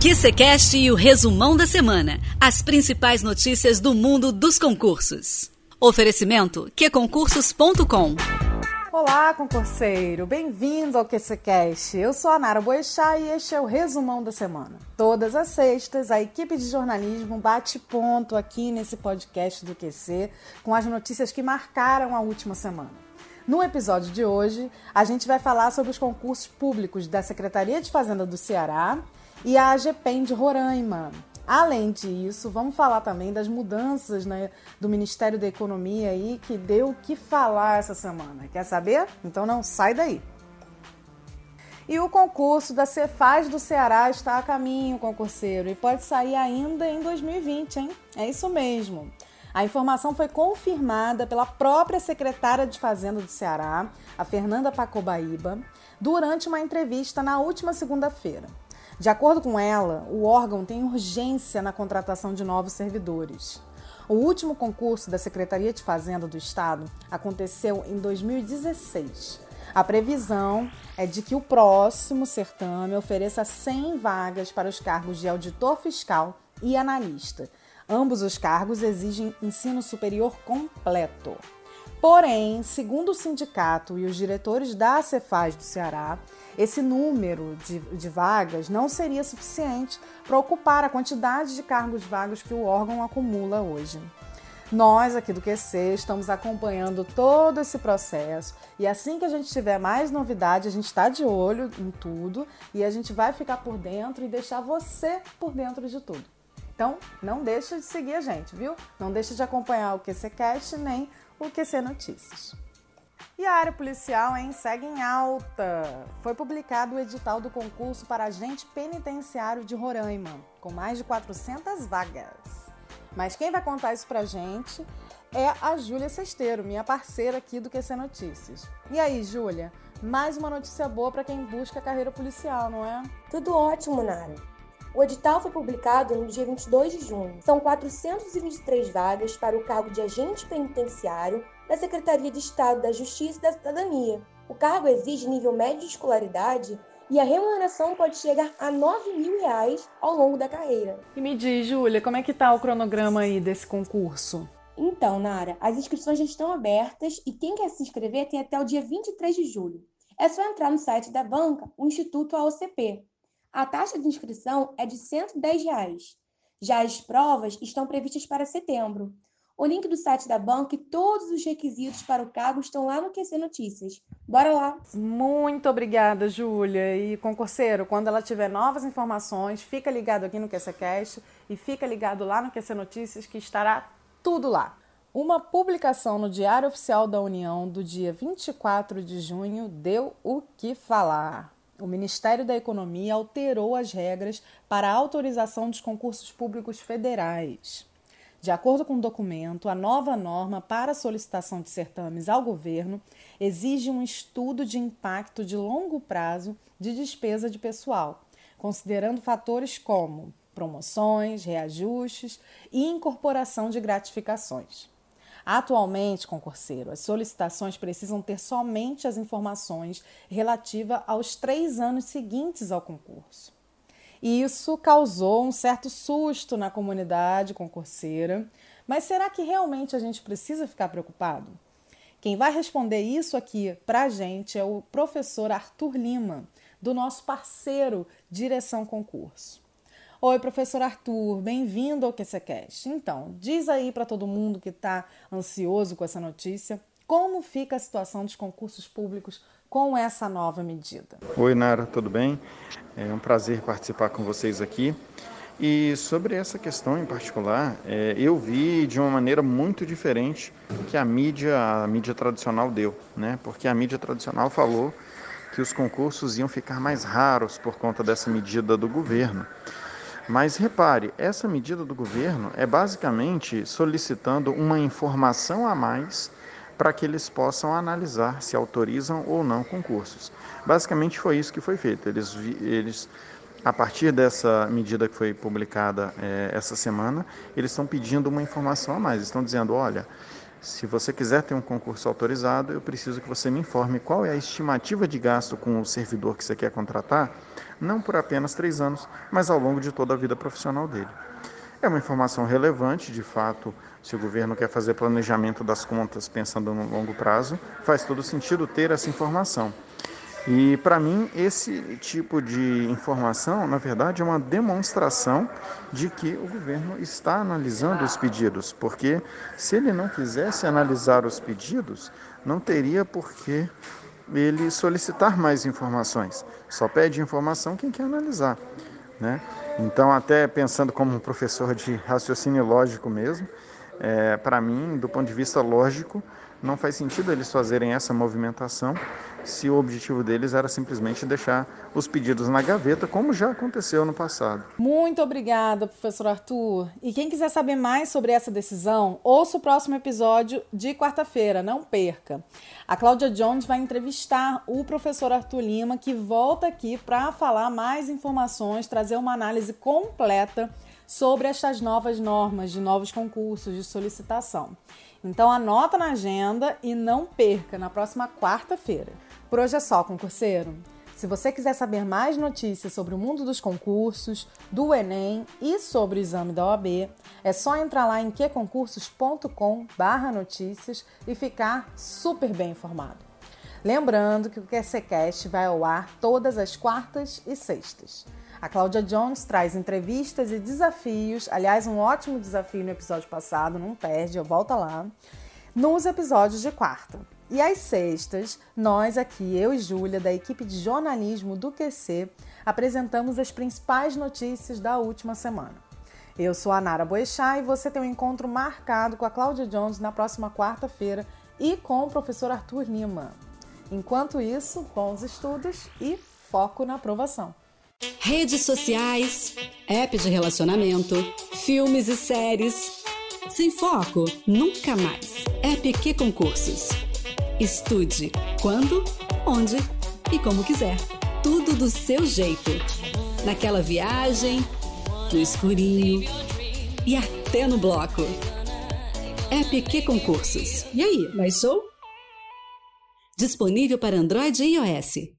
QCCast e o resumão da semana. As principais notícias do mundo dos concursos. Oferecimento qconcursos.com Olá, concurseiro! Bem-vindo ao QCCast. Eu sou a Nara Boechat e este é o resumão da semana. Todas as sextas, a equipe de jornalismo bate ponto aqui nesse podcast do QC com as notícias que marcaram a última semana. No episódio de hoje, a gente vai falar sobre os concursos públicos da Secretaria de Fazenda do Ceará e a AGPEM de Roraima. Além disso, vamos falar também das mudanças né, do Ministério da Economia aí que deu o que falar essa semana. Quer saber? Então não sai daí. E o concurso da Cefaz do Ceará está a caminho, concurseiro, e pode sair ainda em 2020, hein? É isso mesmo. A informação foi confirmada pela própria secretária de Fazenda do Ceará, a Fernanda Pacobaíba, durante uma entrevista na última segunda-feira. De acordo com ela, o órgão tem urgência na contratação de novos servidores. O último concurso da Secretaria de Fazenda do Estado aconteceu em 2016. A previsão é de que o próximo certame ofereça 100 vagas para os cargos de auditor fiscal e analista. Ambos os cargos exigem ensino superior completo. Porém, segundo o sindicato e os diretores da Cefaz do Ceará, esse número de, de vagas não seria suficiente para ocupar a quantidade de cargos vagos que o órgão acumula hoje. Nós aqui do QC estamos acompanhando todo esse processo e assim que a gente tiver mais novidade, a gente está de olho em tudo e a gente vai ficar por dentro e deixar você por dentro de tudo. Então, não deixa de seguir a gente, viu? Não deixa de acompanhar o QCcast nem o QC Notícias. E a área policial hein, segue em alta. Foi publicado o edital do concurso para agente penitenciário de Roraima, com mais de 400 vagas. Mas quem vai contar isso pra gente é a Júlia Sesteiro, minha parceira aqui do QC Notícias. E aí, Júlia, mais uma notícia boa para quem busca carreira policial, não é? Tudo ótimo, Nara. O edital foi publicado no dia 22 de junho. São 423 vagas para o cargo de agente penitenciário da Secretaria de Estado da Justiça e da Cidadania. O cargo exige nível médio de escolaridade e a remuneração pode chegar a 9 mil reais ao longo da carreira. E me diz, Júlia, como é que está o cronograma aí desse concurso? Então, Nara, as inscrições já estão abertas e quem quer se inscrever tem até o dia 23 de julho. É só entrar no site da banca, o Instituto AOCP, a taxa de inscrição é de 110 reais. Já as provas estão previstas para setembro. O link do site da banca e todos os requisitos para o cargo estão lá no QC Notícias. Bora lá! Muito obrigada, Júlia. E concurseiro, quando ela tiver novas informações, fica ligado aqui no QCCast e fica ligado lá no QC Notícias que estará tudo lá. Uma publicação no Diário Oficial da União do dia 24 de junho deu o que falar o Ministério da Economia alterou as regras para a autorização dos concursos públicos federais. De acordo com o documento, a nova norma para solicitação de certames ao governo exige um estudo de impacto de longo prazo de despesa de pessoal, considerando fatores como promoções, reajustes e incorporação de gratificações. Atualmente, concurseiro, as solicitações precisam ter somente as informações relativas aos três anos seguintes ao concurso. E isso causou um certo susto na comunidade concurseira. Mas será que realmente a gente precisa ficar preocupado? Quem vai responder isso aqui para a gente é o professor Arthur Lima, do nosso parceiro Direção Concurso. Oi, professor Arthur, bem-vindo ao QCCast. Então, diz aí para todo mundo que está ansioso com essa notícia, como fica a situação dos concursos públicos com essa nova medida? Oi, Nara, tudo bem? É um prazer participar com vocês aqui. E sobre essa questão em particular, é, eu vi de uma maneira muito diferente que a mídia, a mídia tradicional deu, né? Porque a mídia tradicional falou que os concursos iam ficar mais raros por conta dessa medida do governo. Mas repare, essa medida do governo é basicamente solicitando uma informação a mais para que eles possam analisar se autorizam ou não concursos. Basicamente foi isso que foi feito. Eles, eles a partir dessa medida que foi publicada é, essa semana, eles estão pedindo uma informação a mais. Estão dizendo, olha, Se você quiser ter um concurso autorizado, eu preciso que você me informe qual é a estimativa de gasto com o servidor que você quer contratar, não por apenas três anos, mas ao longo de toda a vida profissional dele. É uma informação relevante, de fato, se o governo quer fazer planejamento das contas pensando no longo prazo, faz todo sentido ter essa informação. E para mim, esse tipo de informação, na verdade, é uma demonstração de que o governo está analisando os pedidos, porque se ele não quisesse analisar os pedidos, não teria por que ele solicitar mais informações. Só pede informação quem quer analisar. Né? Então, até pensando como um professor de raciocínio lógico mesmo, é, para mim, do ponto de vista lógico, não faz sentido eles fazerem essa movimentação se o objetivo deles era simplesmente deixar os pedidos na gaveta, como já aconteceu no passado. Muito obrigada, professor Arthur. E quem quiser saber mais sobre essa decisão, ouça o próximo episódio de quarta-feira, não perca. A Cláudia Jones vai entrevistar o professor Arthur Lima, que volta aqui para falar mais informações, trazer uma análise completa sobre estas novas normas de novos concursos de solicitação. Então anota na agenda e não perca na próxima quarta-feira. Por hoje é só, concurseiro. Se você quiser saber mais notícias sobre o mundo dos concursos, do Enem e sobre o exame da OAB, é só entrar lá em queconcursos.com/notícias e ficar super bem informado. Lembrando que o QCCast vai ao ar todas as quartas e sextas. A Cláudia Jones traz entrevistas e desafios, aliás, um ótimo desafio no episódio passado, não perde, eu volto lá, nos episódios de quarta. E às sextas, nós aqui, eu e Júlia, da equipe de jornalismo do QC, apresentamos as principais notícias da última semana. Eu sou a Nara Boechat e você tem um encontro marcado com a Cláudia Jones na próxima quarta-feira e com o professor Arthur Lima. Enquanto isso, bons estudos e foco na aprovação. Redes sociais, app de relacionamento, filmes e séries. Sem foco, nunca mais. Que concursos. Estude quando, onde e como quiser. Tudo do seu jeito. Naquela viagem, no escurinho e até no bloco. Que concursos. E aí, mais show? Disponível para Android e iOS.